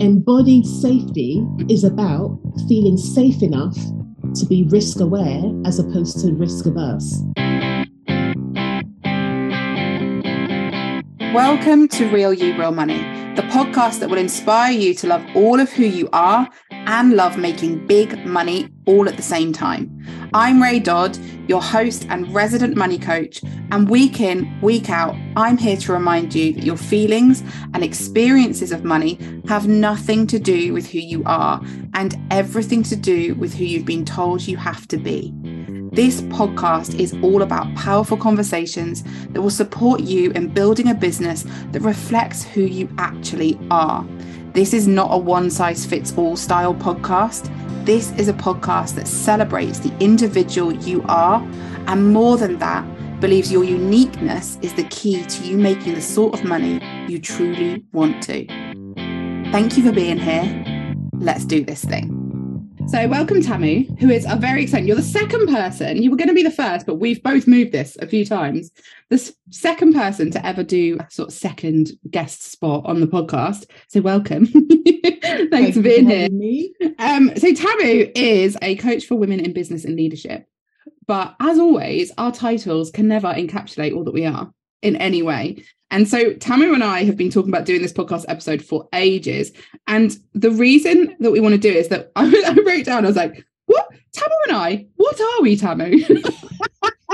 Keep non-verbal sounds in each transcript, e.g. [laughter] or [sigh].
Embodied safety is about feeling safe enough to be risk aware as opposed to risk averse. Welcome to Real You, Real Money, the podcast that will inspire you to love all of who you are and love making big money all at the same time. I'm Ray Dodd, your host and resident money coach, and week in, week out, I'm here to remind you that your feelings and experiences of money have nothing to do with who you are and everything to do with who you've been told you have to be. This podcast is all about powerful conversations that will support you in building a business that reflects who you actually are. This is not a one size fits all style podcast. This is a podcast that celebrates the individual you are, and more than that, believes your uniqueness is the key to you making the sort of money you truly want to. Thank you for being here. Let's do this thing. So, welcome Tamu, who is a very exciting. You're the second person. You were going to be the first, but we've both moved this a few times. The second person to ever do a sort of second guest spot on the podcast. So, welcome. [laughs] Thanks Thank for being here. Me. Um, so, Tamu is a coach for women in business and leadership. But as always, our titles can never encapsulate all that we are in any way. And so Tamu and I have been talking about doing this podcast episode for ages. And the reason that we want to do it is that I, [laughs] I wrote down, I was like, what? Tamu and I, what are we, Tamu? [laughs]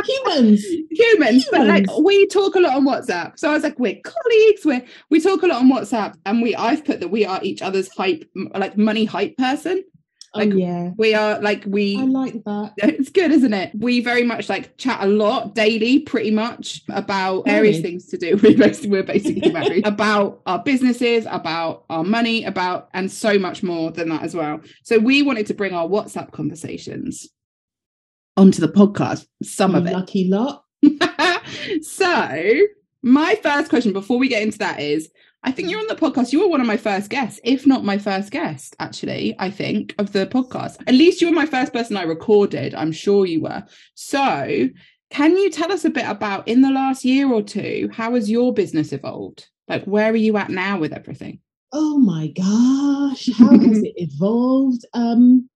Humans. Humans. But like we talk a lot on WhatsApp. So I was like, we're colleagues. we're we talk a lot on WhatsApp. And we I've put that we are each other's hype, like money hype person. Oh, like, oh, yeah. We are like we I like that. [laughs] It's good, isn't it? We very much like chat a lot daily, pretty much about various things to do. [laughs] We're basically, we're [laughs] basically married about our businesses, about our money, about and so much more than that as well. So we wanted to bring our WhatsApp conversations onto the podcast. Some of it. Lucky lot. so my first question before we get into that is I think you're on the podcast. You were one of my first guests, if not my first guest, actually, I think, of the podcast. At least you were my first person I recorded. I'm sure you were. So, can you tell us a bit about in the last year or two, how has your business evolved? Like, where are you at now with everything? Oh my gosh, how has [laughs] it evolved? Um,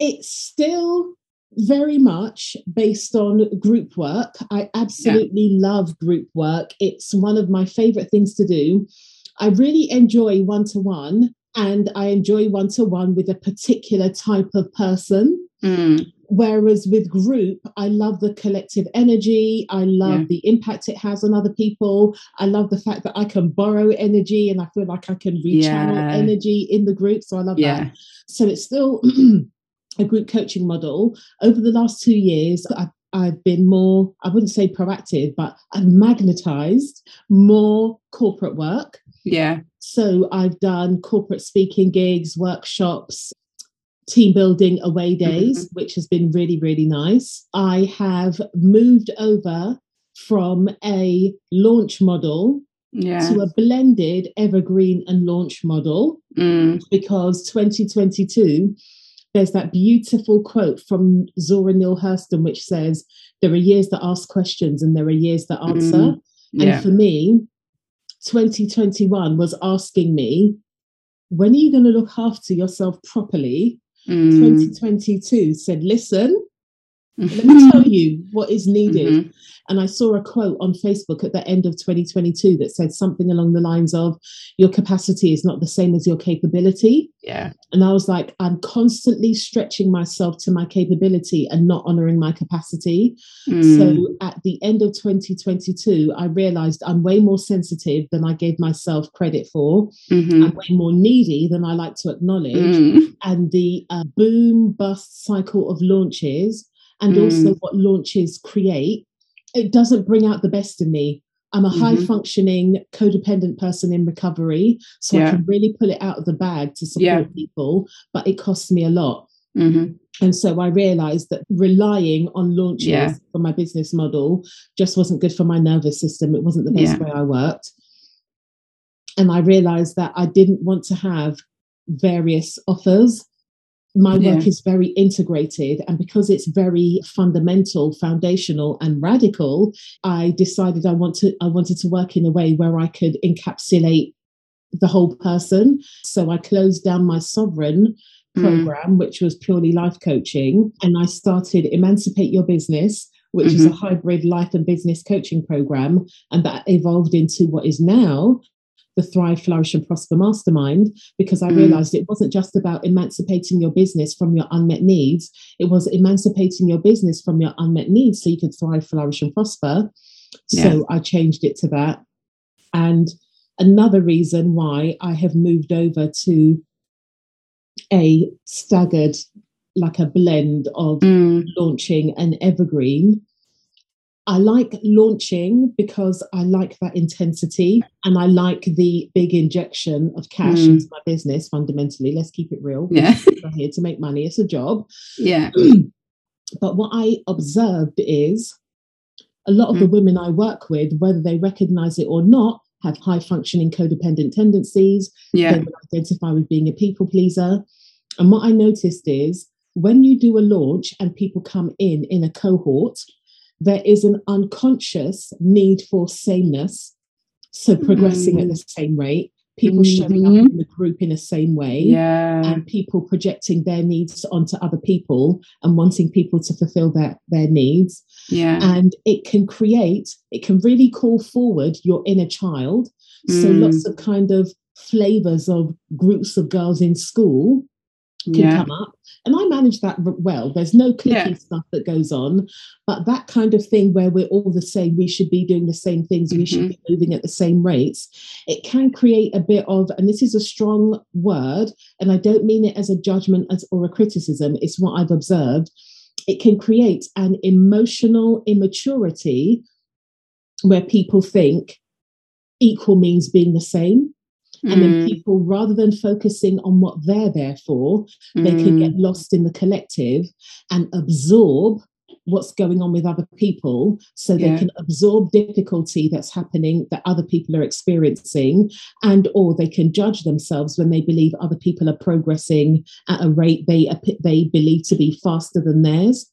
it's still very much based on group work. I absolutely yeah. love group work. It's one of my favorite things to do. I really enjoy one to one and I enjoy one to one with a particular type of person. Mm. Whereas with group, I love the collective energy. I love yeah. the impact it has on other people. I love the fact that I can borrow energy and I feel like I can rechannel yeah. energy in the group. So I love yeah. that. So it's still [clears throat] a group coaching model. Over the last two years, I've I've been more, I wouldn't say proactive, but I've magnetized more corporate work. Yeah. So I've done corporate speaking gigs, workshops, team building away days, mm-hmm. which has been really, really nice. I have moved over from a launch model yeah. to a blended evergreen and launch model mm. because 2022 there's that beautiful quote from Zora Neale Hurston, which says, There are years that ask questions and there are years that answer. Mm, yeah. And for me, 2021 was asking me, When are you going to look after yourself properly? Mm. 2022 said, Listen, let me tell you what is needed. Mm-hmm. And I saw a quote on Facebook at the end of 2022 that said something along the lines of, Your capacity is not the same as your capability. Yeah. And I was like, I'm constantly stretching myself to my capability and not honoring my capacity. Mm. So at the end of 2022, I realized I'm way more sensitive than I gave myself credit for. Mm-hmm. I'm way more needy than I like to acknowledge. Mm. And the uh, boom bust cycle of launches and mm. also what launches create, it doesn't bring out the best in me. I'm a mm-hmm. high functioning codependent person in recovery, so yeah. I can really pull it out of the bag to support yeah. people, but it costs me a lot. Mm-hmm. And so I realized that relying on launches yeah. for my business model just wasn't good for my nervous system. It wasn't the best way I worked. And I realized that I didn't want to have various offers my yeah. work is very integrated and because it's very fundamental foundational and radical i decided i want to i wanted to work in a way where i could encapsulate the whole person. So I closed down my sovereign mm. program, which was purely life coaching, and I started Emancipate Your Business, which mm-hmm. is a hybrid life and business coaching program. And that evolved into what is now the Thrive, Flourish, and Prosper Mastermind because I mm. realized it wasn't just about emancipating your business from your unmet needs, it was emancipating your business from your unmet needs so you could thrive, flourish, and prosper. Yeah. So I changed it to that. And another reason why I have moved over to a staggered, like a blend of mm. launching and evergreen. I like launching because I like that intensity and I like the big injection of cash mm. into my business fundamentally. Let's keep it real. Yeah. [laughs] I'm here to make money. It's a job. Yeah. [clears throat] but what I observed is a lot of mm. the women I work with, whether they recognize it or not, have high functioning codependent tendencies. Yeah. They would identify with being a people pleaser. And what I noticed is when you do a launch and people come in in a cohort, there is an unconscious need for sameness. So progressing mm. at the same rate, people mm-hmm. showing up in the group in the same way, yeah. and people projecting their needs onto other people and wanting people to fulfill their, their needs. Yeah. And it can create, it can really call forward your inner child. Mm. So lots of kind of flavors of groups of girls in school can yeah. come up. And I manage that well. There's no cliquey yeah. stuff that goes on, but that kind of thing where we're all the same, we should be doing the same things, mm-hmm. we should mm-hmm. be moving at the same rates. It can create a bit of, and this is a strong word, and I don't mean it as a judgment as, or a criticism, it's what I've observed. It can create an emotional immaturity where people think equal means being the same. Mm. And then mm. people, rather than focusing on what they're there for, mm. they can get lost in the collective and absorb what's going on with other people so yeah. they can absorb difficulty that's happening that other people are experiencing and or they can judge themselves when they believe other people are progressing at a rate they they believe to be faster than theirs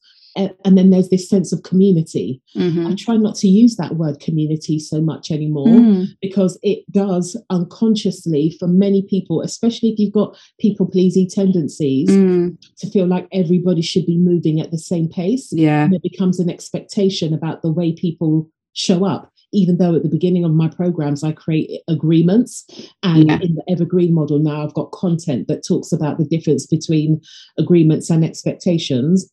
and then there's this sense of community. Mm-hmm. I try not to use that word community so much anymore mm. because it does unconsciously for many people, especially if you've got people pleasing tendencies, mm. to feel like everybody should be moving at the same pace. Yeah. And it becomes an expectation about the way people show up even though at the beginning of my programs I create agreements. And yeah. in the evergreen model now, I've got content that talks about the difference between agreements and expectations.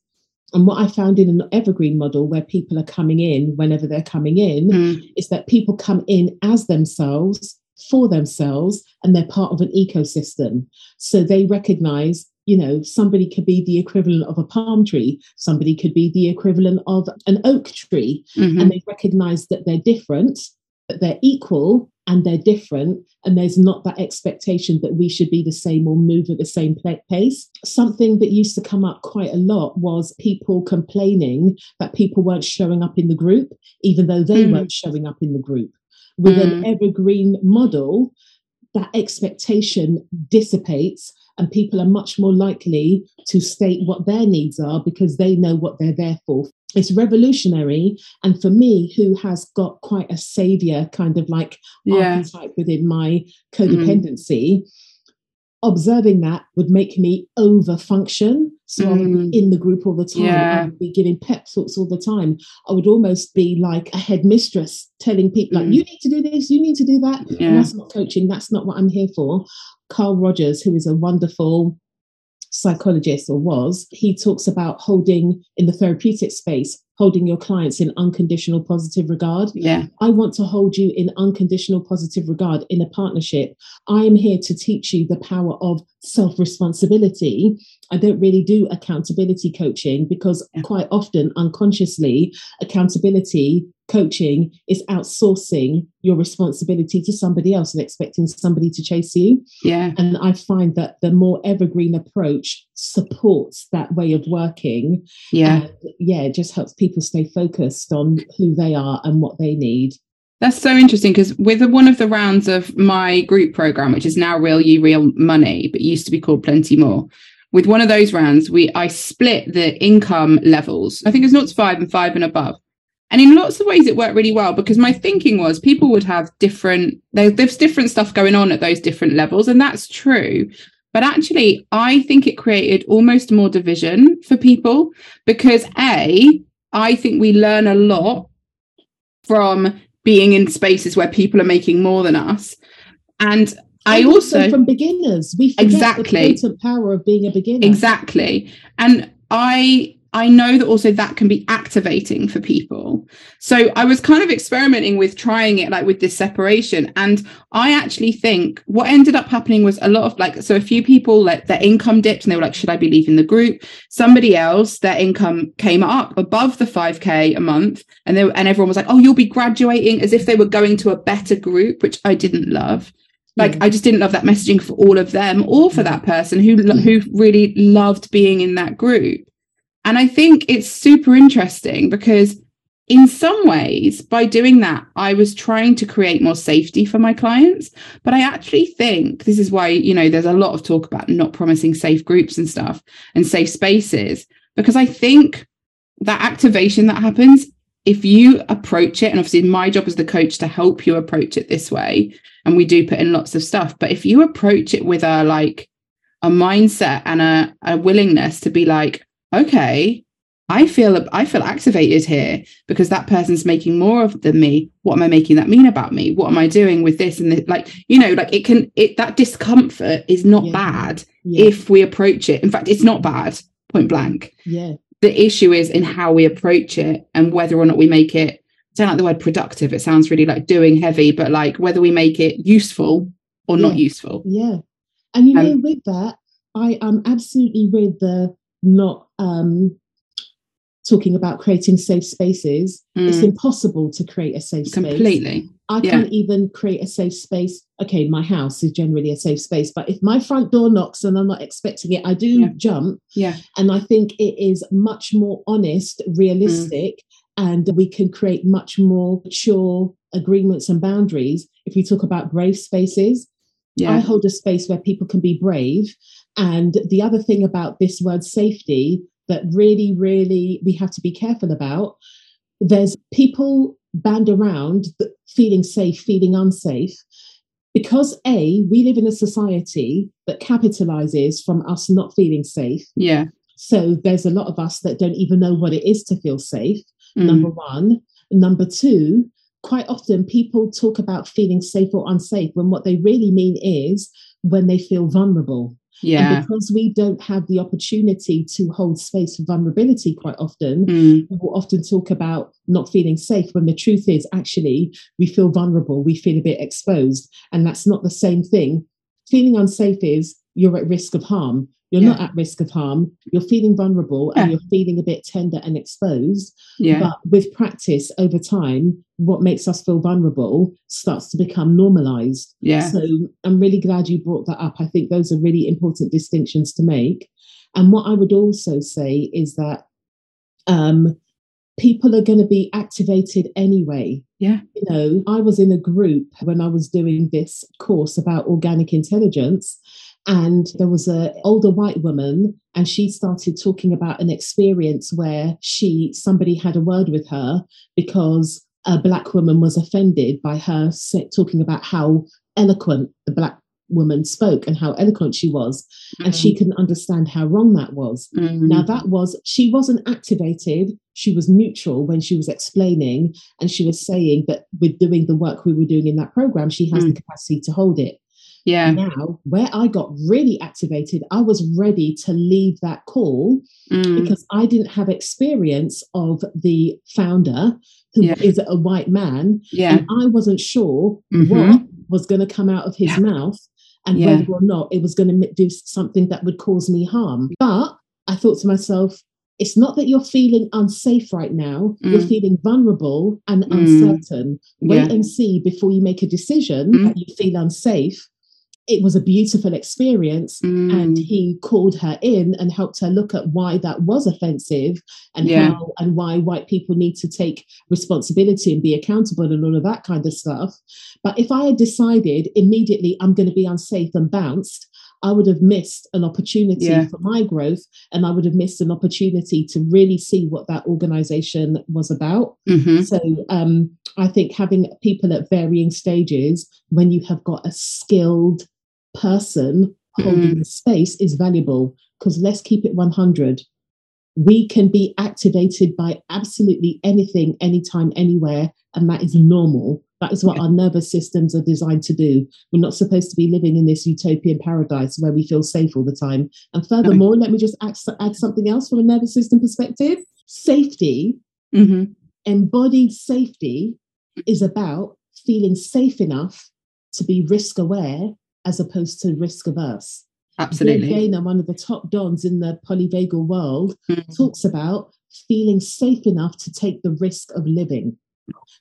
And what I found in an evergreen model where people are coming in whenever they're coming in mm. is that people come in as themselves for themselves and they're part of an ecosystem. So they recognize, you know, somebody could be the equivalent of a palm tree, somebody could be the equivalent of an oak tree, mm-hmm. and they recognize that they're different, but they're equal and they're different and there's not that expectation that we should be the same or move at the same pace something that used to come up quite a lot was people complaining that people weren't showing up in the group even though they mm. weren't showing up in the group with mm. an evergreen model that expectation dissipates and people are much more likely to state what their needs are because they know what they're there for it's revolutionary and for me who has got quite a savior kind of like yeah. archetype within my codependency mm. observing that would make me over function so mm. i would be mm. in the group all the time yeah. i would be giving pep talks all the time i would almost be like a headmistress telling people like mm. you need to do this you need to do that yeah. that's not coaching that's not what i'm here for carl rogers who is a wonderful psychologist or was, he talks about holding in the therapeutic space, holding your clients in unconditional positive regard. Yeah. I want to hold you in unconditional positive regard in a partnership. I am here to teach you the power of self responsibility. I don't really do accountability coaching because yeah. quite often, unconsciously, accountability coaching is outsourcing your responsibility to somebody else and expecting somebody to chase you. Yeah. And I find that the more evergreen approach supports that way of working. Yeah. And yeah, it just helps people stay focused on who they are and what they need. That's so interesting because with one of the rounds of my group program, which is now Real You Real Money, but used to be called Plenty More, with one of those rounds, we I split the income levels. I think it's not five and five and above And in lots of ways, it worked really well because my thinking was people would have different, there's different stuff going on at those different levels. And that's true. But actually, I think it created almost more division for people because A, I think we learn a lot from being in spaces where people are making more than us. And I also, from beginners, we forget exactly the power of being a beginner. Exactly, and I I know that also that can be activating for people. So I was kind of experimenting with trying it like with this separation. And I actually think what ended up happening was a lot of like, so a few people like their income dipped and they were like, should I be leaving the group? Somebody else, their income came up above the 5K a month. And they and everyone was like, oh, you'll be graduating as if they were going to a better group, which I didn't love like i just didn't love that messaging for all of them or for that person who who really loved being in that group and I think it's super interesting because in some ways, by doing that, I was trying to create more safety for my clients. But I actually think this is why, you know, there's a lot of talk about not promising safe groups and stuff and safe spaces, because I think that activation that happens, if you approach it, and obviously my job as the coach to help you approach it this way, and we do put in lots of stuff, but if you approach it with a like a mindset and a, a willingness to be like, okay, I feel I feel activated here because that person's making more of than me. What am I making that mean about me? What am I doing with this and this? like you know like it can it that discomfort is not yeah. bad yeah. if we approach it. In fact, it's not bad point blank. Yeah. The issue is in how we approach it and whether or not we make it. I don't like the word productive. It sounds really like doing heavy, but like whether we make it useful or yeah. not useful. Yeah. And you know, um, with that, I am absolutely with the not um, talking about creating safe spaces, mm. it's impossible to create a safe space. Completely. I yeah. can't even create a safe space. Okay, my house is generally a safe space, but if my front door knocks and I'm not expecting it, I do yeah. jump. Yeah. And I think it is much more honest, realistic, mm. and we can create much more mature agreements and boundaries if we talk about brave spaces. Yeah. I hold a space where people can be brave and the other thing about this word safety that really, really we have to be careful about there's people band around feeling safe, feeling unsafe. Because A, we live in a society that capitalizes from us not feeling safe. Yeah. So there's a lot of us that don't even know what it is to feel safe, mm. number one. Number two, quite often people talk about feeling safe or unsafe when what they really mean is when they feel vulnerable. Yeah. And because we don't have the opportunity to hold space for vulnerability quite often, mm. we'll often talk about not feeling safe when the truth is actually we feel vulnerable, we feel a bit exposed. And that's not the same thing. Feeling unsafe is you're at risk of harm. You're yeah. not at risk of harm. You're feeling vulnerable and you're feeling a bit tender and exposed. Yeah. But with practice over time, what makes us feel vulnerable starts to become normalized. Yeah. So I'm really glad you brought that up. I think those are really important distinctions to make. And what I would also say is that um, people are going to be activated anyway. Yeah. You know, I was in a group when I was doing this course about organic intelligence and there was an older white woman and she started talking about an experience where she somebody had a word with her because a black woman was offended by her talking about how eloquent the black woman spoke and how eloquent she was mm. and she mm. couldn't understand how wrong that was mm. now that was she wasn't activated she was neutral when she was explaining and she was saying that with doing the work we were doing in that program she has mm. the capacity to hold it yeah. Now, where I got really activated, I was ready to leave that call mm. because I didn't have experience of the founder who yeah. is a white man. Yeah. And I wasn't sure mm-hmm. what was going to come out of his yeah. mouth and yeah. whether or not it was going to do something that would cause me harm. But I thought to myself, it's not that you're feeling unsafe right now. Mm. You're feeling vulnerable and mm. uncertain. Wait yeah. and see before you make a decision mm. that you feel unsafe it was a beautiful experience mm. and he called her in and helped her look at why that was offensive and yeah. how and why white people need to take responsibility and be accountable and all of that kind of stuff but if i had decided immediately i'm going to be unsafe and bounced I would have missed an opportunity Yeah. for my growth and I would have missed an opportunity to really see what that organization was about. hmm So um, I think having people at varying stages when you have got a skilled person holding the space is valuable because let's keep it 100. We can be activated by absolutely anything, anytime, anywhere, and that is normal. That is what Yeah. our nervous systems are designed to do. We're not supposed to be living in this utopian paradise where we feel safe all the time. And furthermore, let me just add, add something else from a nervous system perspective. Safety hmm embodied safety is about feeling safe enough to be risk aware as opposed to risk averse. Absolutely. Dave Gaynor, one of the top dons in the polyvagal world, Mhm. talks about feeling safe enough to take the risk of living.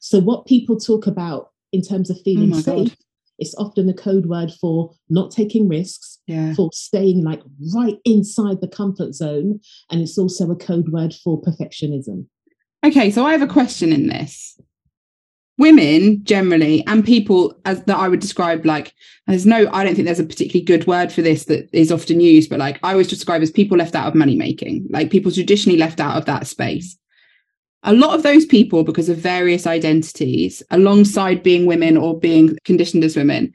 So, what people talk about in terms of feeling Oh my God. safe, it's often a code word for not taking risks, Yeah. for staying like right inside the comfort zone, and it's also a code word for perfectionism. Okay, so I have a question in this. Women generally, and people as that I would describe like there's no, I don't think there's a particularly good word for this that is often used, but like I always describe as people left out of money making, like people traditionally left out of that space. A lot of those people, because of various identities, alongside being women or being conditioned as women,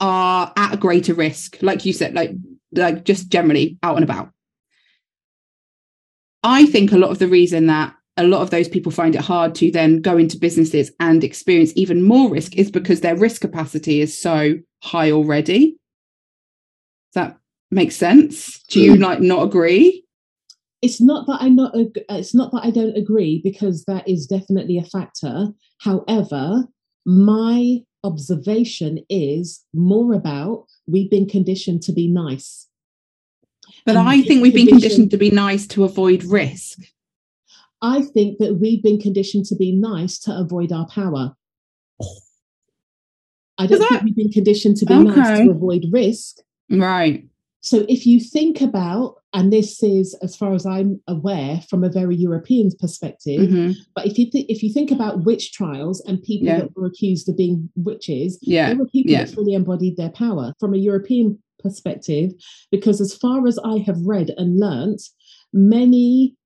are at a greater risk, like you said, like like just generally out and about. I think a lot of the reason that a lot of those people find it hard to then go into businesses and experience even more risk is because their risk capacity is so high already. Does that make sense? Do you hmm. like not agree? it's not that I not ag- it's not that I don't agree because that is definitely a factor. However, my observation is more about we've been conditioned to be nice. But And I think we've been conditioned to be nice to avoid risk. I think that we've been conditioned to be nice to avoid our power. I don't Is think that- we've been conditioned to be nice to avoid risk. Right. So if you think about, and this is as far as I'm aware from a very European perspective, Mhm. But if you think if you think about witch trials and people Yeah. that were accused of being witches, Yeah. they were people yeah. that fully embodied their power from a European perspective. Because as far as I have read and learnt, many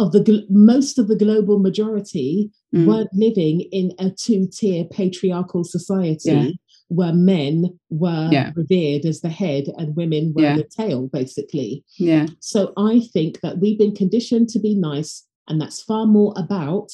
of the most of the global majority Mm. weren't living in a two-tier patriarchal society Yeah. where men were Yeah. revered as the head and women were Yeah. the tail, basically. Yeah. So I think that we've been conditioned to be nice, and that's far more about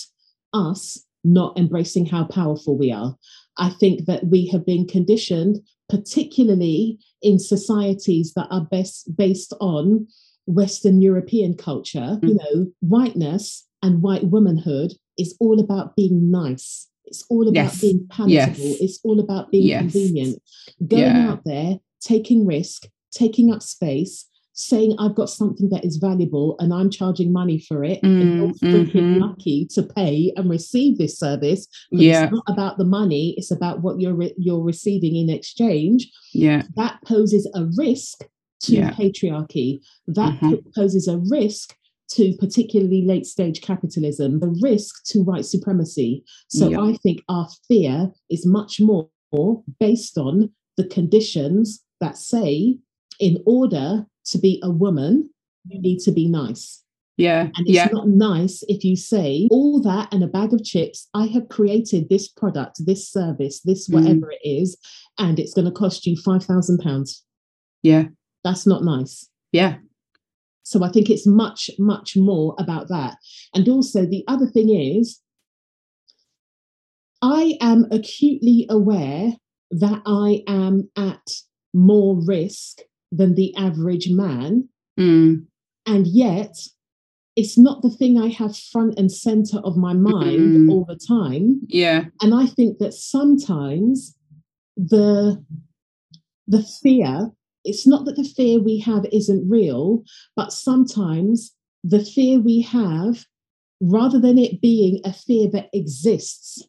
us not embracing how powerful we are. I think that we have been conditioned, particularly in societies that are best based on Western European culture. You know, whiteness and white womanhood is all about being nice. It's all about Yes. being palatable. Yes. It's all about being Yes. convenient. Going Yeah. out there, taking risk, taking up space, saying I've got something that is valuable and I'm charging money for it, and you're Mm, freaking mhm. lucky to pay and receive this service. Yeah. It's not about the money; it's about what you're re- you're receiving in exchange. Yeah. That poses a risk to Yeah. patriarchy. That Mhm. poses a risk to particularly late stage capitalism, a risk to white supremacy. So Yeah. I think our fear is much more based on the conditions that say, in order to be a woman, you need to be nice. Yeah. And it's Yeah. not nice if you say all that and a bag of chips. I have created this product, this service, this Mm. whatever it is, and it's going to cost you five thousand pounds. Yeah. That's not nice. Yeah. So I think it's much, much more about that. And also, the other thing is, I am acutely aware that I am at more risk than the average man. Mm. And yet, it's not the thing I have front and center of my mind Mm. all the time. Yeah. And I think that sometimes the the fear, it's not that the fear we have isn't real, but sometimes the fear we have, rather than it being a fear that exists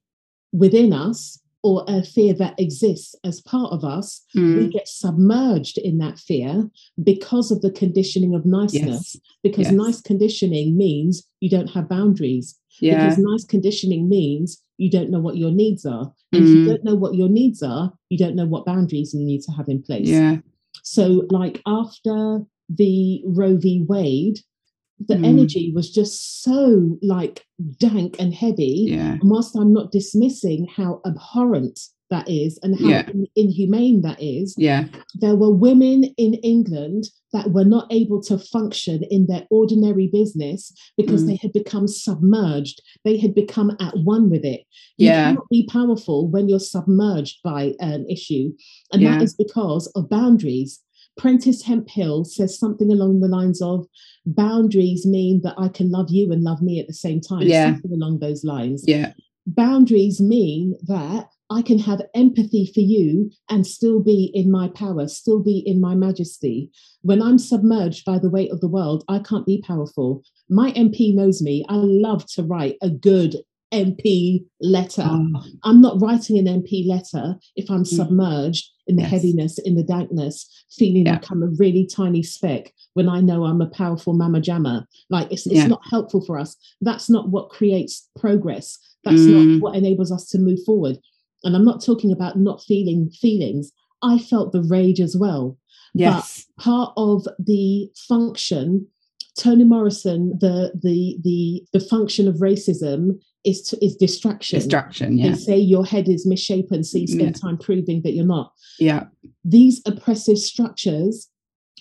within us or a fear that exists as part of us, we Mm. get submerged in that fear because of the conditioning of niceness. Yes. Because yes. nice conditioning means you don't have boundaries. Yeah. Because nice conditioning means you don't know what your needs are. And if you Mm. don't know what your needs are, you don't know what boundaries you need to have in place. Yeah. So, like after the Roe v. Wade, the mm. energy was just so like dank and heavy. Yeah. And whilst I'm not dismissing how abhorrent that is and how yeah. inhumane that is, yeah, there were women in England that were not able to function in their ordinary business because mm. they had become submerged. They had become at one with it. You yeah. cannot be powerful when you're submerged by an issue. And yeah. that is because of boundaries. Prentis Hemphill says something along the lines of boundaries mean that I can love you and love me at the same time. Yeah. Something along those lines. Yeah. Boundaries mean that I can have empathy for you and still be in my power, still be in my majesty. When I'm submerged by the weight of the world, I can't be powerful. My MP knows me. I love to write a good MP letter. Oh. I'm not writing an MP letter if I'm mm. submerged in the yes. heaviness, in the dankness, feeling yeah. like I'm a really tiny speck when I know I'm a powerful mama jammer. Like it's, it's yeah. not helpful for us. That's not what creates progress. That's mm. not what enables us to move forward. And I'm not talking about not feeling feelings. I felt the rage as well. Yes. But part of the function, Toni Morrison, the the the the function of racism is to, is distraction. Distraction, yeah. They say your head is misshapen, so you mm, spend yeah. time proving that you're not. Yeah. These oppressive structures,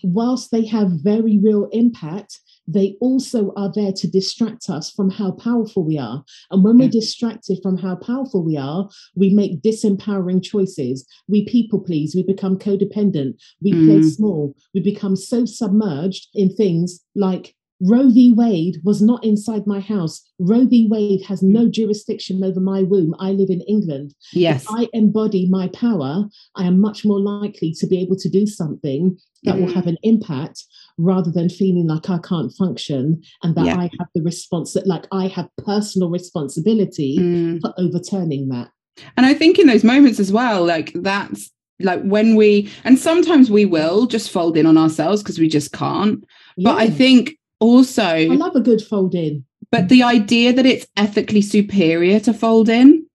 whilst they have very real impact, they also are there to distract us from how powerful we are. And when we're distracted from how powerful we are, we make disempowering choices. We people please, we become codependent, we mm. play small, we become so submerged in things like Roe v. Wade was not inside my house. Roe v. Wade has no jurisdiction over my womb. I live in England. Yes. If I embody my power, I am much more likely to be able to do something that mm. will have an impact rather than feeling like I can't function and that yeah. I have the response that like I have personal responsibility mm. for overturning that. And I think in those moments as well, like that's like when we and sometimes we will just fold in on ourselves because we just can't. Yeah. But I think also I love a good fold in. But the idea that it's ethically superior to fold in,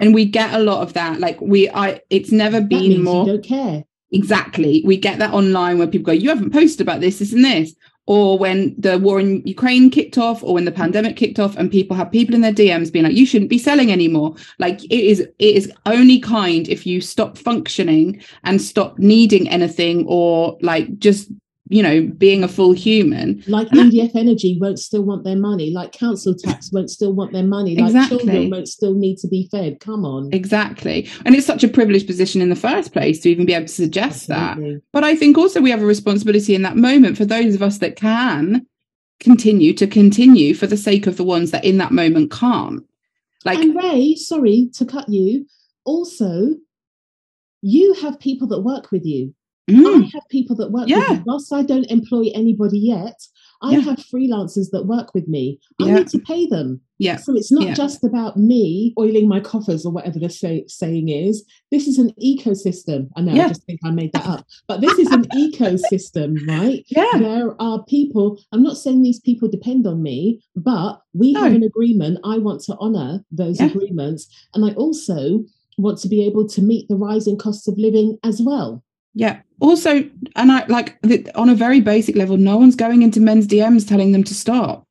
and we get a lot of that. Like we, I, it's never been more. don't care. Exactly. We get that online where people go, "You haven't posted about this, this, and this." Or when the war in Ukraine kicked off, or when the pandemic kicked off, and people have people in their DMs being like, "You shouldn't be selling anymore." Like it is, it is only kind if you stop functioning and stop needing anything, or like just you know, being a full human. Like EDF Energy won't still want their money, like council tax won't still want their money, like exactly. children won't still need to be fed. Come on. Exactly. And it's such a privileged position in the first place to even be able to suggest Absolutely. that. But I think also we have a responsibility in that moment for those of us that can continue to continue for the sake of the ones that in that moment can't. Like And Ray, sorry to cut you. Also, you have people that work with you Mm. I have people that work yeah. with me. Whilst I don't employ anybody yet, I yeah. have freelancers that work with me. I yeah. need to pay them. Yeah. So it's not yeah. just about me oiling my coffers or whatever the say, saying is. This is an ecosystem. I know, I just think I made that up. But this is an [laughs] ecosystem, right? Yeah. There are people, I'm not saying these people depend on me, but we no. have an agreement. I want to honor those agreements. And I also want to be able to meet the rising costs of living as well. Yeah. Also, and I like on a very basic level, no one's going into men's DMs telling them to stop.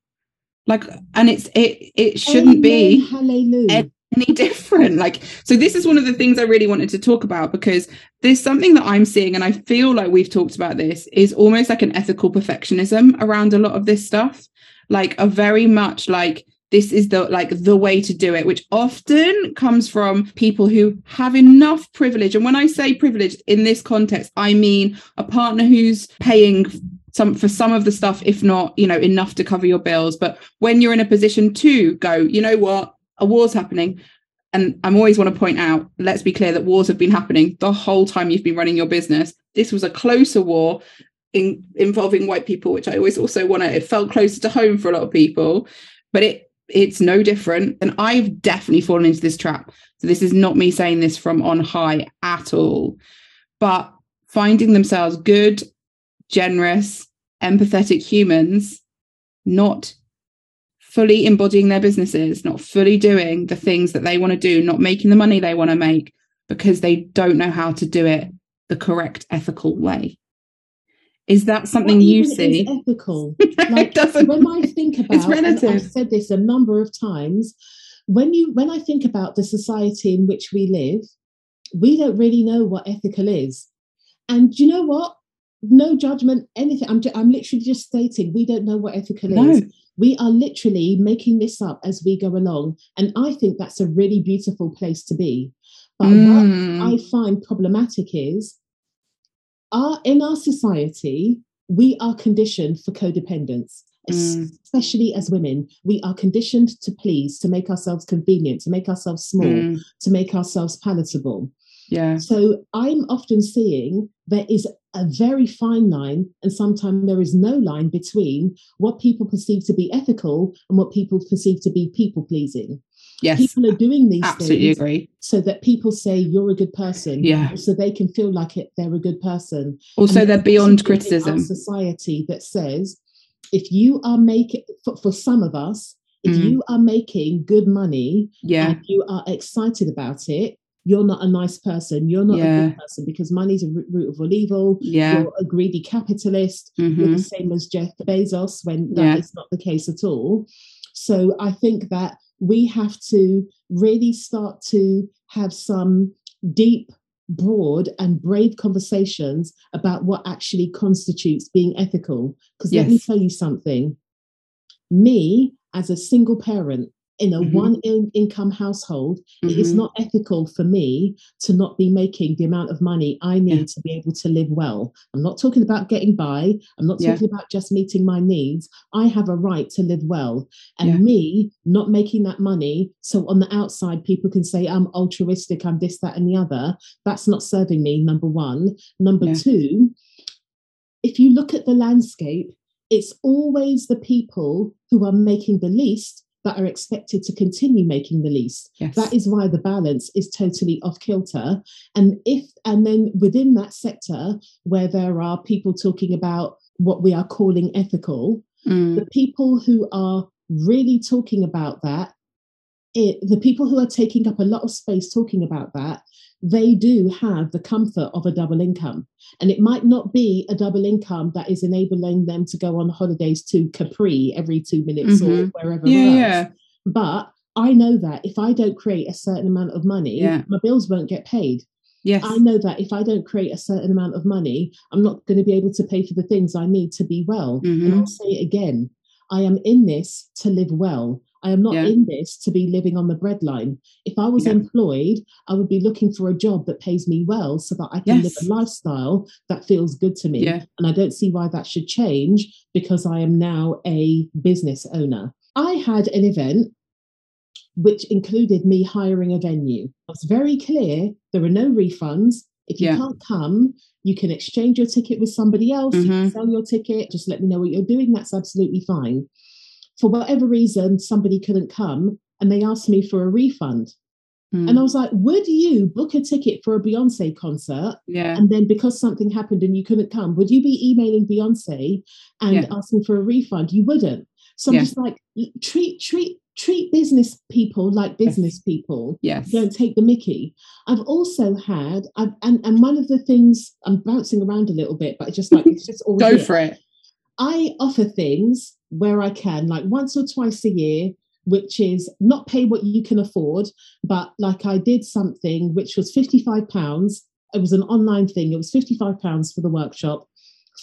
Like, and it's it it shouldn't be Hallelujah. any different. Like, so this is one of the things I really wanted to talk about because there's something that I'm seeing, and I feel like we've talked about this, is almost like an ethical perfectionism around a lot of this stuff. Like a very much like this is the like the way to do it which often comes from people who have enough privilege. And when i say privilege in this context i mean a partner who's paying some for some of the stuff if not you know enough to cover your bills. But when you're in a position to go you know what? A war's happening. And i'm always want to point out let's be clear that wars have been happening the whole time you've been running your business. This was a closer war in, involving white people which i always also want to it felt closer to home for a lot of people. But it it's no different. And I've definitely fallen into this trap. So this is not me saying this from on high at all, but finding themselves good, generous, empathetic humans, not fully embodying their businesses, not fully doing the things that they want to do, not making the money they want to make because they don't know how to do it the correct ethical way. Is that something What you see? ethical. [laughs] it Like, doesn't. when I think about, and relative. I've said this a number of times, when you when I think about the society in which we live, we don't really know what ethical is. And you know what? No judgment, anything. I'm ju- I'm literally just stating we don't know what ethical No. is. We are literally making this up as we go along, and I think that's a really beautiful place to be. But what Mm. I find problematic is our in our society, we are conditioned for codependence, Mm. especially as women. We are conditioned to please, to make ourselves convenient, to make ourselves small, Mm. to make ourselves palatable. Yeah. So I'm often seeing there is a very fine line, and sometimes there is no line between what people perceive to be ethical and what people perceive to be people pleasing. Yes. People are doing these Absolutely things agree. so that people say you're a good person, Yeah. so they can feel like it, they're a good person. Also, they're beyond criticism. Society that says if you are making for, for some of us, if Mm. you are making good money Yeah. and you are excited about it, you're not a nice person. You're not a good person because money's a root of all evil. Yeah. You're a greedy capitalist. You're hmm the same as Jeff Bezos when that Yeah. is not the case at all. So I think that we have to really start to have some deep, broad, and brave conversations about what actually constitutes being ethical. Because let me tell you something me, as a single parent, in a Mhm. one in- income household, it is Mhm. not ethical for me to not be making the amount of money I need Yeah. to be able to live well. I'm not talking about getting by. I'm not Yeah. talking about just meeting my needs. I have a right to live well. And Yeah. me not making that money, so on the outside, people can say I'm altruistic, I'm this, that, and the other. That's not serving me, number one. Number Yeah. two, if you look at the landscape, it's always the people who are making the least that are expected to continue making the least. Yes. That is why the balance is totally off kilter. And if and then within that sector where there are people talking about what we are calling ethical, Mm. the people who are really talking about that, it, the people who are taking up a lot of space talking about that, they do have the comfort of a double income. And it might not be a double income that is enabling them to go on holidays to Capri every two minutes or Mhm. wherever Yeah, else. yeah. But I know that if I don't create a certain amount of money, Yeah. my bills won't get paid. Yes. I know that if I don't create a certain amount of money, I'm not going to be able to pay for the things I need to be well. And Mhm. I'll say it again I am in this to live well. I am not Yeah. in this to be living on the breadline. If I was Yeah. employed, I would be looking for a job that pays me well so that I can live a lifestyle that feels good to me. Yeah. And I don't see why that should change because I am now a business owner. I had an event which included me hiring a venue. I was very clear there are no refunds. If you Yeah. can't come, you can exchange your ticket with somebody else, you can Mhm. sell your ticket, just let me know what you're doing. That's absolutely fine. For whatever reason, somebody couldn't come and they asked me for a refund. Mm. And I was like, would you book a ticket for a Beyonce concert? yeah. And then because something happened and you couldn't come, would you be emailing Beyonce and Yeah. asking for a refund? You wouldn't. So I'm Yeah. just like, treat, treat, treat business people like Yes. business people Yes. don't take the mickey i've also had I've, and and one of the things i'm bouncing around a little bit but it's just like it's just all Go here. for it. I offer things where i can like once or twice a year which is not pay what you can afford but like i did something which was 55 pounds it was an online thing it was 55 pounds for the workshop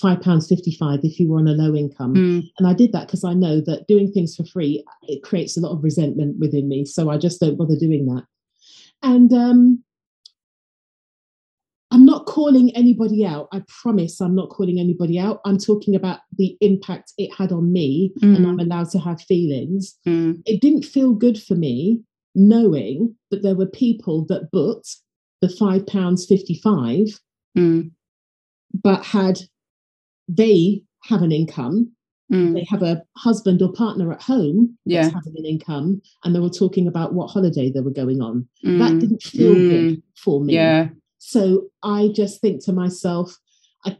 five pounds 55 if you were on a low income Mm. and I did that because I know that doing things for free it creates a lot of resentment within me. So I just don't bother doing that. And um, calling anybody out. I promise I'm not calling anybody out. I'm talking about the impact it had on me, and Mm. I'm allowed to have feelings. Mm. It didn't feel good for me knowing that there were people that booked the five pounds fifty-five, Mm. but had they have an income Mm. they have a husband or partner at home Yeah. that's having an income and they were talking about what holiday they were going on. Mm. That didn't feel Mm. good for me. Yeah. So I just think to myself, I,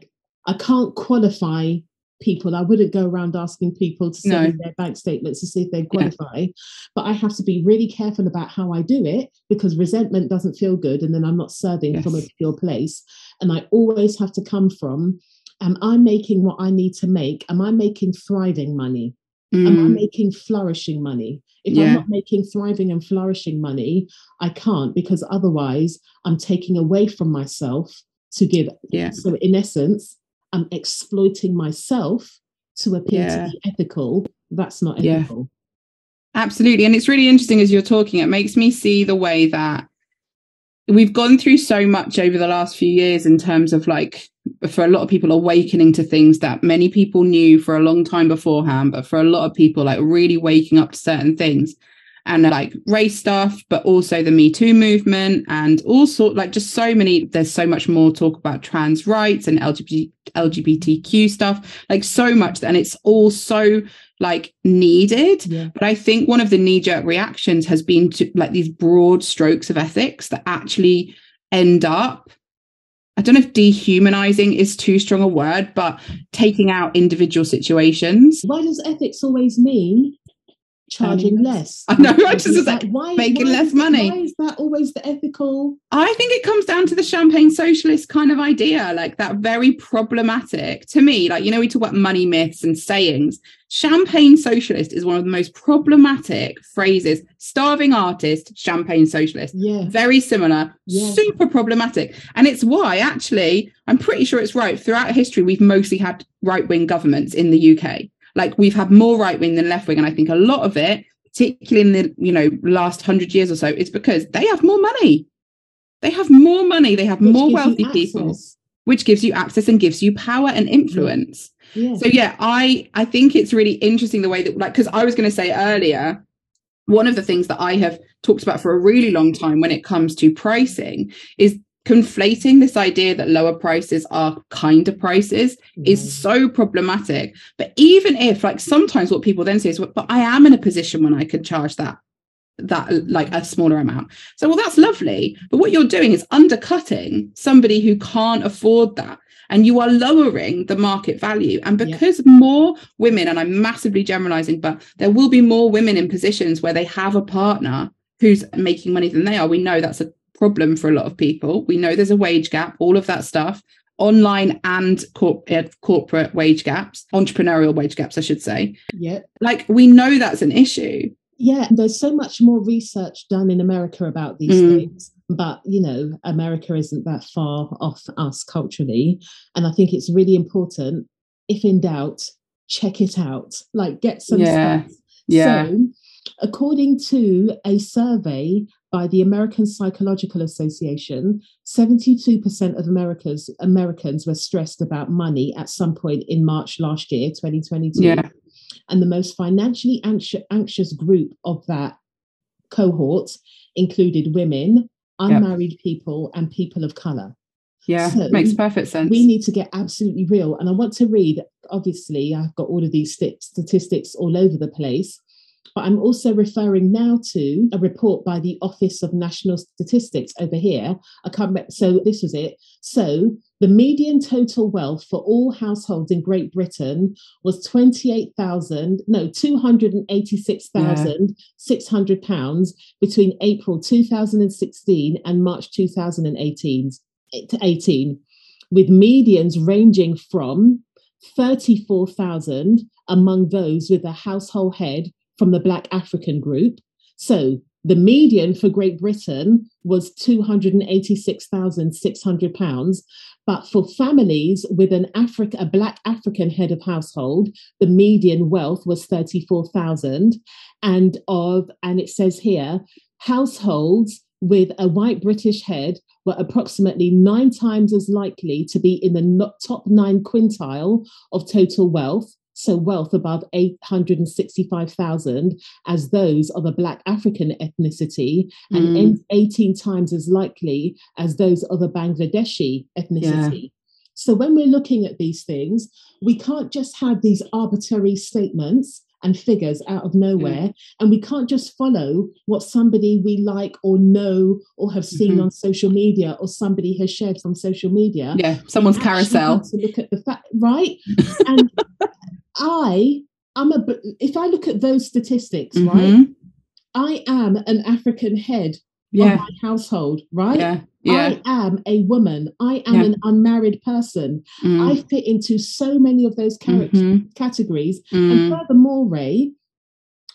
I can't qualify people. I wouldn't go around asking people to send No. their bank statements to see if they qualify. But I have to be really careful about how I do it because resentment doesn't feel good. And then I'm not serving from a pure place. And I always have to come from am I making what I need to make? Am I making thriving money? Mm. Am I making flourishing money? If yeah. I'm not making thriving and flourishing money, I can't because otherwise I'm taking away from myself to give. Yeah. So, in essence, I'm exploiting myself to appear yeah. to be ethical. That's not ethical. Yeah. Absolutely. And it's really interesting as you're talking, it makes me see the way that we've gone through so much over the last few years in terms of like for a lot of people awakening to things that many people knew for a long time beforehand but for a lot of people like really waking up to certain things and like race stuff but also the me too movement and all sort like just so many there's so much more talk about trans rights and LGBT, lgbtq stuff like so much and it's all so like needed. Yeah. But I think one of the knee jerk reactions has been to like these broad strokes of ethics that actually end up. I don't know if dehumanizing is too strong a word, but taking out individual situations. Why does ethics always mean charging um, less. I know. I just was like, why, making why, less money. Why is that always the ethical? I think it comes down to the champagne socialist kind of idea, like that very problematic to me. Like, you know, we talk about money myths and sayings. Champagne socialist is one of the most problematic phrases. Starving artist, champagne socialist. Yeah. Very similar, yeah. super problematic. And it's why, actually, I'm pretty sure it's right. Throughout history, we've mostly had right wing governments in the UK like we've had more right wing than left wing, and I think a lot of it, particularly in the you know last hundred years or so, is because they have more money. They have more money. They have which more wealthy people, which gives you access and gives you power and influence. Yeah. So yeah, I I think it's really interesting the way that like because I was going to say earlier one of the things that I have talked about for a really long time when it comes to pricing is conflating this idea that lower prices are kinder prices mm. is so problematic. But even if, like, sometimes what people then say is, but I am in a position when I could charge that that like a smaller amount. So well that's lovely, but what you're doing is undercutting somebody who can't afford that and you are lowering the market value. And because yeah. more women, and I'm massively generalizing, but there will be more women in positions where they have a partner who's making money than they are, we know that's a problem for a lot of people. We know there's a wage gap, all of that stuff, online and corp- uh, corporate wage gaps, entrepreneurial wage gaps, I should say. Yeah. Like we know that's an issue. Yeah, there's so much more research done in America about these mm. things. But, you know, America isn't that far off us culturally. And I think it's really important, if in doubt, check it out. Like get some yeah. Yeah. So, according to a survey by the American Psychological Association, 72% of Americans Americans were stressed about money at some point in March last year, 2022. Yeah. And the most financially anxious, anxious group of that cohort included women, unmarried yep. people, and people of color. Yeah, so makes perfect sense. We need to get absolutely real. And I want to read, obviously, I've got all of these statistics all over the place. But I'm also referring now to a report by the Office of National Statistics over here. I can't remember, so this was it. So the median total wealth for all households in Great Britain was 28,000, no, 286,600 pounds between April 2016 and March 2018, 18, with medians ranging from 34,000 among those with a household head from the Black African group. So the median for Great Britain was £286,600. But for families with an Africa, a Black African head of household, the median wealth was 34,000. And of, and it says here, households with a white British head were approximately nine times as likely to be in the top nine quintile of total wealth so wealth above 865,000 as those of a Black African ethnicity and mm. 18 times as likely as those of a Bangladeshi ethnicity. Yeah. So when we're looking at these things, we can't just have these arbitrary statements and figures out of nowhere. Mm. And we can't just follow what somebody we like or know or have seen mm-hmm. on social media or somebody has shared from social media. Yeah, someone's carousel. To look at the fact, right? [laughs] and I, I'm a. If I look at those statistics, mm-hmm. right, I am an African head yeah. of my household, right? Yeah. Yeah. I am a woman. I am Yeah. an unmarried person. Mm, I fit into so many of those character mhm, categories. mm, And furthermore, Ray,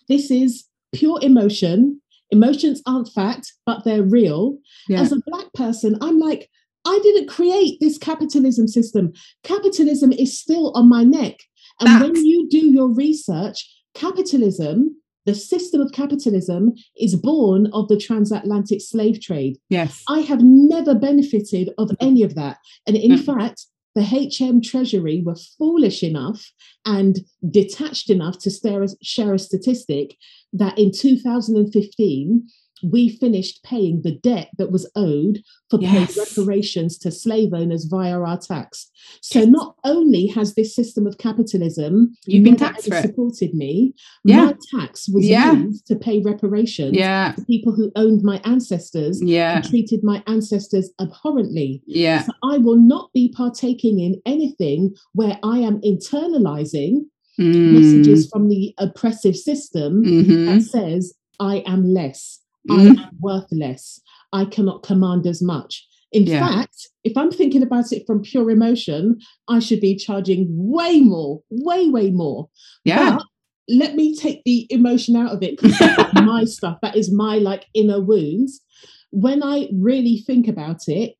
this is pure emotion. Emotions aren't fact, but they're real. yeah. As a black person, I'm like, I didn't create this capitalism system. Capitalism is still on my neck. And when you do your research, capitalism, the system of capitalism, is born of the transatlantic slave trade. yes. I have never benefited of any of that. And in Mm. fact, the HM Treasury were foolish enough and detached enough to stare, share a statistic that in 2015, we finished paying the debt that was owed for Yes. reparations to slave owners via our tax. So not only has this system of capitalism You've been taxed for it. supported me, Yeah. my tax was Yeah. used to pay reparations Yeah. to people who owned my ancestors Yeah. and treated my ancestors abhorrently. Yeah. So I will not be partaking in anything where I am internalizing Mm, messages from the oppressive system mhm, that says, I am less, mm, I am worthless. I cannot command as much. In Yeah. fact, if I'm thinking about it from pure emotion, I should be charging way more, way, way more. Yeah. But let me take the emotion out of it because that's [laughs] my stuff. That is my like inner wounds. When I really think about it,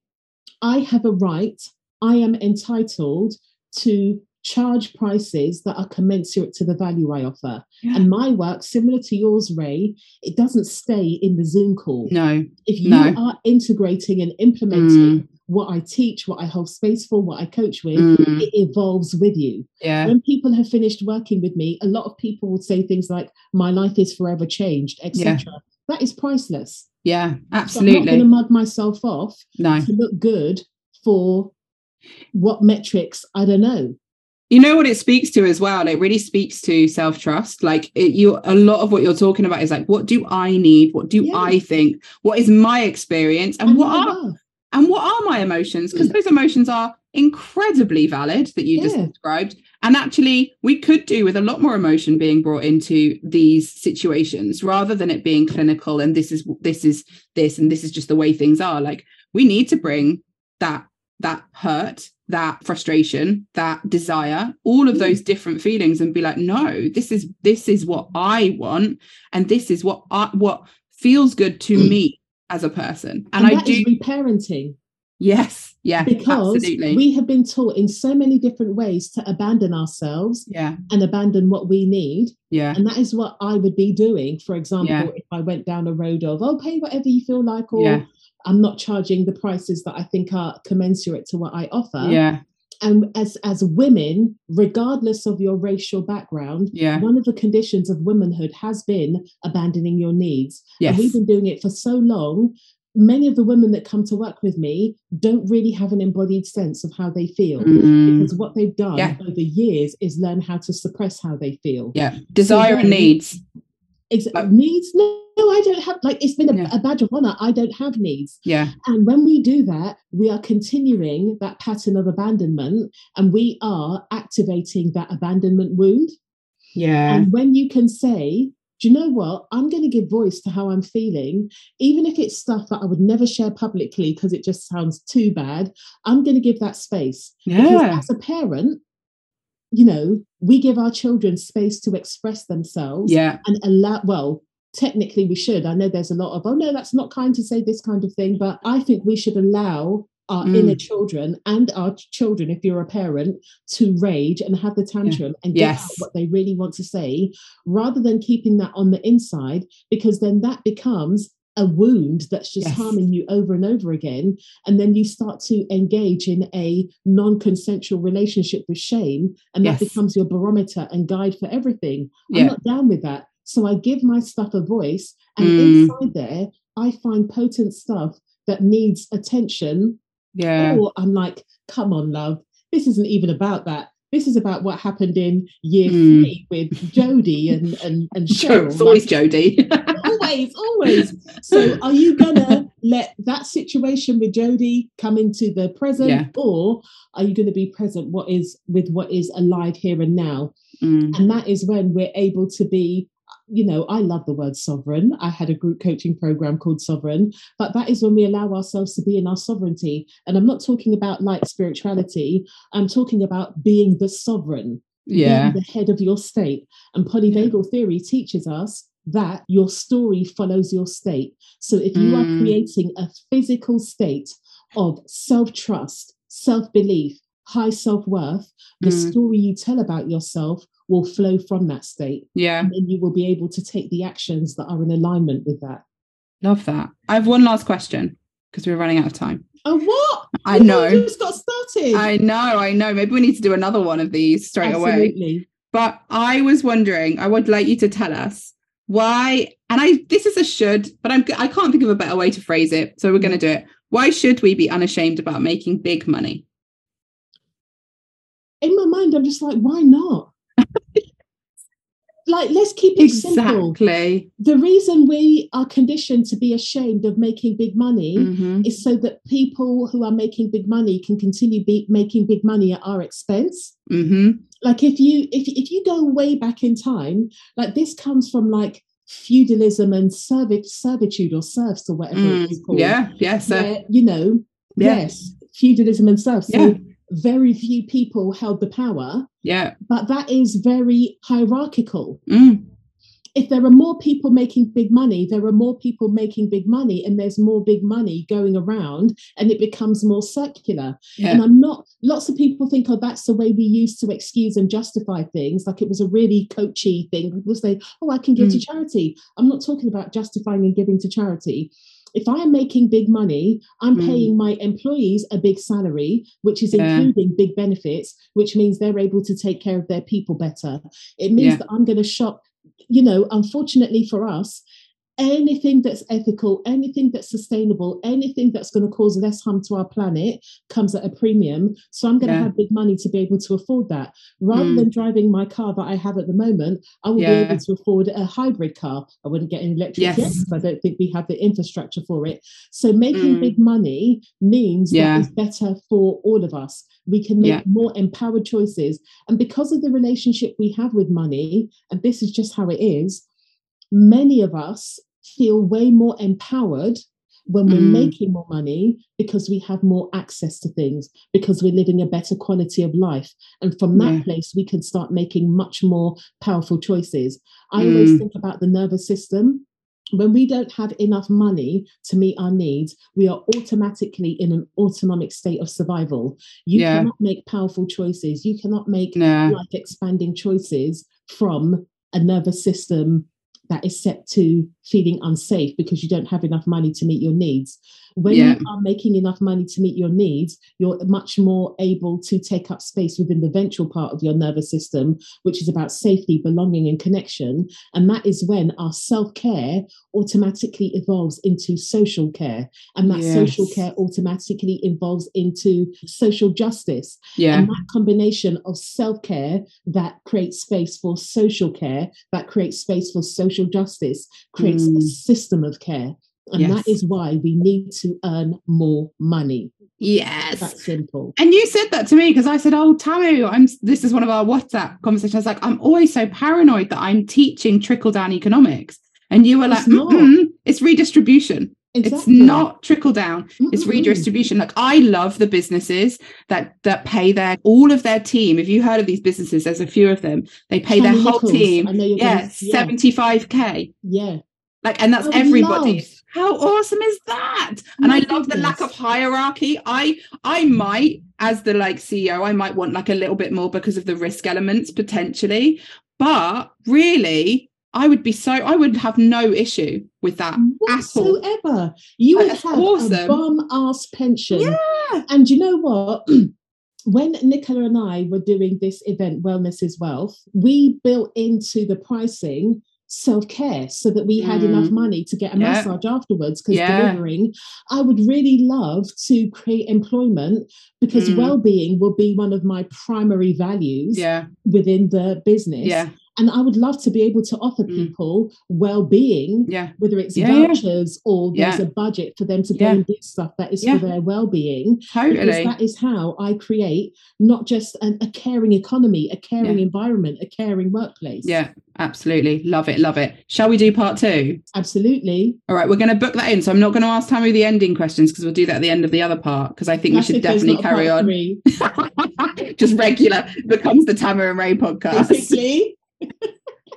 I have a right, I am entitled to charge prices that are commensurate to the value I offer. Yeah. And my work, similar to yours, Ray, it doesn't stay in the Zoom call. No. If you no. are integrating and implementing what I teach, what I hold space for, what I coach with, Mm, it evolves with you yeah. when people have finished working with me, a lot of people would say things like, "My life is forever changed," etc. That is priceless. Yeah. So I'm not going to mug myself off No. to look good for what metrics I don't know. You know what it speaks to as well? It really speaks to self trust. Like it, you, a lot of what you're talking about is like, what do I need? What do Yeah. I think? What is my experience? And, what are and what are my emotions? Because mm. those emotions are incredibly valid that you just described. And actually, we could do with a lot more emotion being brought into these situations rather than it being clinical and this is this is this and this is just the way things are. Like we need to bring that that hurt, that frustration, that desire, all of Mm. those different feelings and be like, no, this is this is what I want and this is what I, what feels good to Mm. me as a person. And, And, I do reparenting yes, yeah, because absolutely. we have been taught in so many different ways to abandon ourselves yeah, and abandon what we need. yeah, And that is what I would be doing. For example, Yeah. if I went down a road of, oh, pay whatever you feel like, or Yeah. I'm not charging the prices that I think are commensurate to what I offer. yeah, And as as women, regardless of your racial background, yeah, one of the conditions of womanhood has been abandoning your needs. yes, And we've been doing it for so long. Many of the women that come to work with me don't really have an embodied sense of how they feel. Mm, Because what they've done Yeah. over years is learn how to suppress how they feel. yeah, desire and needs. Like- needs? No, I don't have. Like it's been a, Yeah. a badge of honor. I don't have needs. Yeah, And when we do that, we are continuing that pattern of abandonment, and we are activating that abandonment wound. yeah, And when you can say, "Do you know what? I'm going to give voice to how I'm feeling, even if it's stuff that I would never share publicly because it just sounds too bad. I'm going to give that space because yeah, as a parent." You know, we give our children space to express themselves yeah, and allow well technically we should. I know there's a lot of oh no that's not kind to say this kind of thing but i think we should allow our Mm. inner children and our children if you're a parent to rage and have the tantrum and get out what they really want to say rather than keeping that on the inside because then that becomes a wound that's just Yes. harming you over and over again and then you start to engage in a non-consensual relationship with shame and that Yes. becomes your barometer and guide for everything I'm not down with that. So I give my stuff a voice, and Mm. inside there, I find potent stuff that needs attention. yeah, Or I'm like, come on, love, this isn't even about that. This is about what happened in year Mm. three with Jodie and and and [laughs] Cheryl. it's always Like, Jodie. [laughs] always, always. So are you gonna let that situation with Jody come into the present, Yeah. or are you gonna be present what is with what is alive here and now? Mm, and that is when we're able to be you know, I love the word sovereign. I had a group coaching program called Sovereign, but that is when we allow ourselves to be in our sovereignty. And I'm not talking about light spirituality, I'm talking about being the sovereign, yeah. being the head of your state. And polyvagal theory teaches us that your story follows your state. So if you mm. are creating a physical state of self trust, self belief, high self worth, the mm. story you tell about yourself will flow from that state. Yeah. And then you will be able to take the actions that are in alignment with that. Love that. I have one last question because we're running out of time. Oh, what? I know. just got started. I know, I know. Maybe we need to do another one of these straight Absolutely. away. But I was wondering, I would like you to tell us why, and I this is a should, but I'm I can't think of a better way to phrase it. So we're going to do it. Why should we be unashamed about making big money? In my mind, I'm just like, why not? [laughs] like let's keep it simple. exactly. simple. The reason we are conditioned to be ashamed of making big money mm-hmm. is so that people who are making big money can continue be making big money at our expense. Mm-hmm. Like if you if if you go way back in time, like this comes from like feudalism and servit- servitude or serfs or whatever mm, it's called. Yeah, yes, yeah, you know, yeah. yes, feudalism and serfs. So yeah very few people held the power. Yeah. But that is very hierarchical. Mm. If there are more people making big money, there are more people making big money, and there's more big money going around, and it becomes more circular. Yeah. And I'm not, lots of people think, oh, that's the way we used to excuse and justify things. Like it was a really coachy thing. People say, oh, I can give mm. to charity. I'm not talking about justifying and giving to charity if I am making big money, I'm mm. paying my employees a big salary, which is yeah. including big benefits, which means they're able to take care of their people better. It means yeah. that I'm going to shop, you know, unfortunately for us, anything that's ethical, anything that's sustainable, anything that's going to cause less harm to our planet comes at a premium. So I'm going yeah. to have big money to be able to afford that. Rather mm. than driving my car that I have at the moment, I will yeah. be able to afford a hybrid car. I wouldn't get an electric yes. yet because I don't think we have the infrastructure for it. So making mm. big money means yeah. that is better for all of us. We can make more empowered choices. And because of the relationship we have with money, and this is just how it is, many of us feel way more empowered when we're mm. making more money because we have more access to things, because we're living a better quality of life. And from that yeah. place, we can start making much more powerful choices. I mm. always think about the nervous system. When we don't have enough money to meet our needs, we are automatically in an autonomic state of survival. You yeah. cannot make powerful choices. You cannot make nah. life expanding choices from a nervous system that is set to feeling unsafe because you don't have enough money to meet your needs. When yeah. you are making enough money to meet your needs, you're much more able to take up space within the ventral part of your nervous system, which is about safety, belonging, and connection. And that is when our self care automatically evolves into social care. And that yes. social care automatically evolves into social justice. Yeah. And that combination of self care that creates space for social care, that creates space for social justice, creates mm. a system of care. And yes. that is why we need to earn more money. Yes. That's simple. And you said that to me because I said, Oh, Tamu, I'm this is one of our WhatsApp conversations. I was like, I'm always so paranoid that I'm teaching trickle down economics. And you were like, it's, it's redistribution. Exactly. It's not trickle down. Mm-hmm. It's redistribution. Like I love the businesses that that pay their all of their team. If you heard of these businesses, there's a few of them. They pay their whole team. Yeah, seventy five k. Yeah, like, and that's everybody. How awesome is that? And My I love goodness. the lack of hierarchy. I I might, as the like CEO, I might want like a little bit more because of the risk elements potentially. But really, I would be so I would have no issue with that whatsoever. You would have awesome. a bum ass pension. Yeah. And you know what? [clears throat] when Nicola and I were doing this event, Wellness is Wealth, we built into the pricing self care so that we had mm. enough money to get a yeah. massage afterwards. Because yeah. delivering, I would really love to create employment because mm. well being will be one of my primary values yeah. within the business. Yeah. And I would love to be able to offer Mm. people well-being, Yeah. whether it's Yeah, yeah. vouchers or there's Yeah. a budget for them to go Yeah. and do stuff that is Yeah. for their well-being. Totally. Because that is how I create not just an, a caring economy, a caring environment, a caring workplace. Yeah, absolutely. Love it. Love it. Shall we do part two? Absolutely. All right, we're going to book that in. So I'm not going to ask Tamu the ending questions because we'll do that at the end of the other part because I think That's we should definitely carry on. [laughs] Just regular becomes the Tamara and Ray [laughs] podcast. Basically.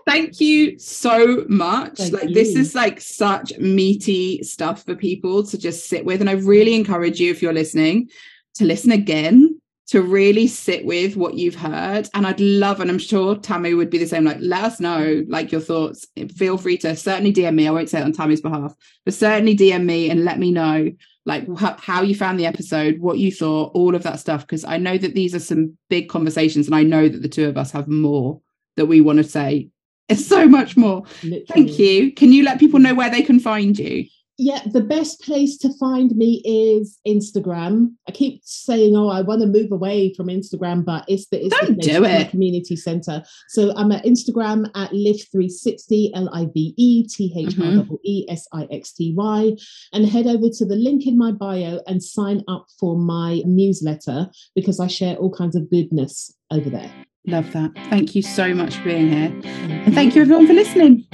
Thank you so much. Thank like this is like such meaty stuff for people to just sit with. And I really encourage you, if you're listening, to listen again, to really sit with what you've heard. And I'd love, and I'm sure Tamu would be the same, like let us know like your thoughts. Feel free to certainly DM me. I won't say it on Tamu's behalf, but certainly DM me and let me know like wh- how you found the episode, what you thought, all of that stuff. Because I know that these are some big conversations, and I know that the two of us have more that we want to say. It's so much more. Literally. Thank you. Can you let people know where they can find you? Yeah, the best place to find me is Instagram. I keep saying, "Oh, I want to move away from Instagram," but it's the it's Don't place, do it. community center. So I'm at Instagram at live360 l i v e t h r e s i x t y, and head over to the link in my bio and sign up for my newsletter because I share all kinds of goodness over there. Love that. Thank you so much for being here. And thank you, everyone, for listening.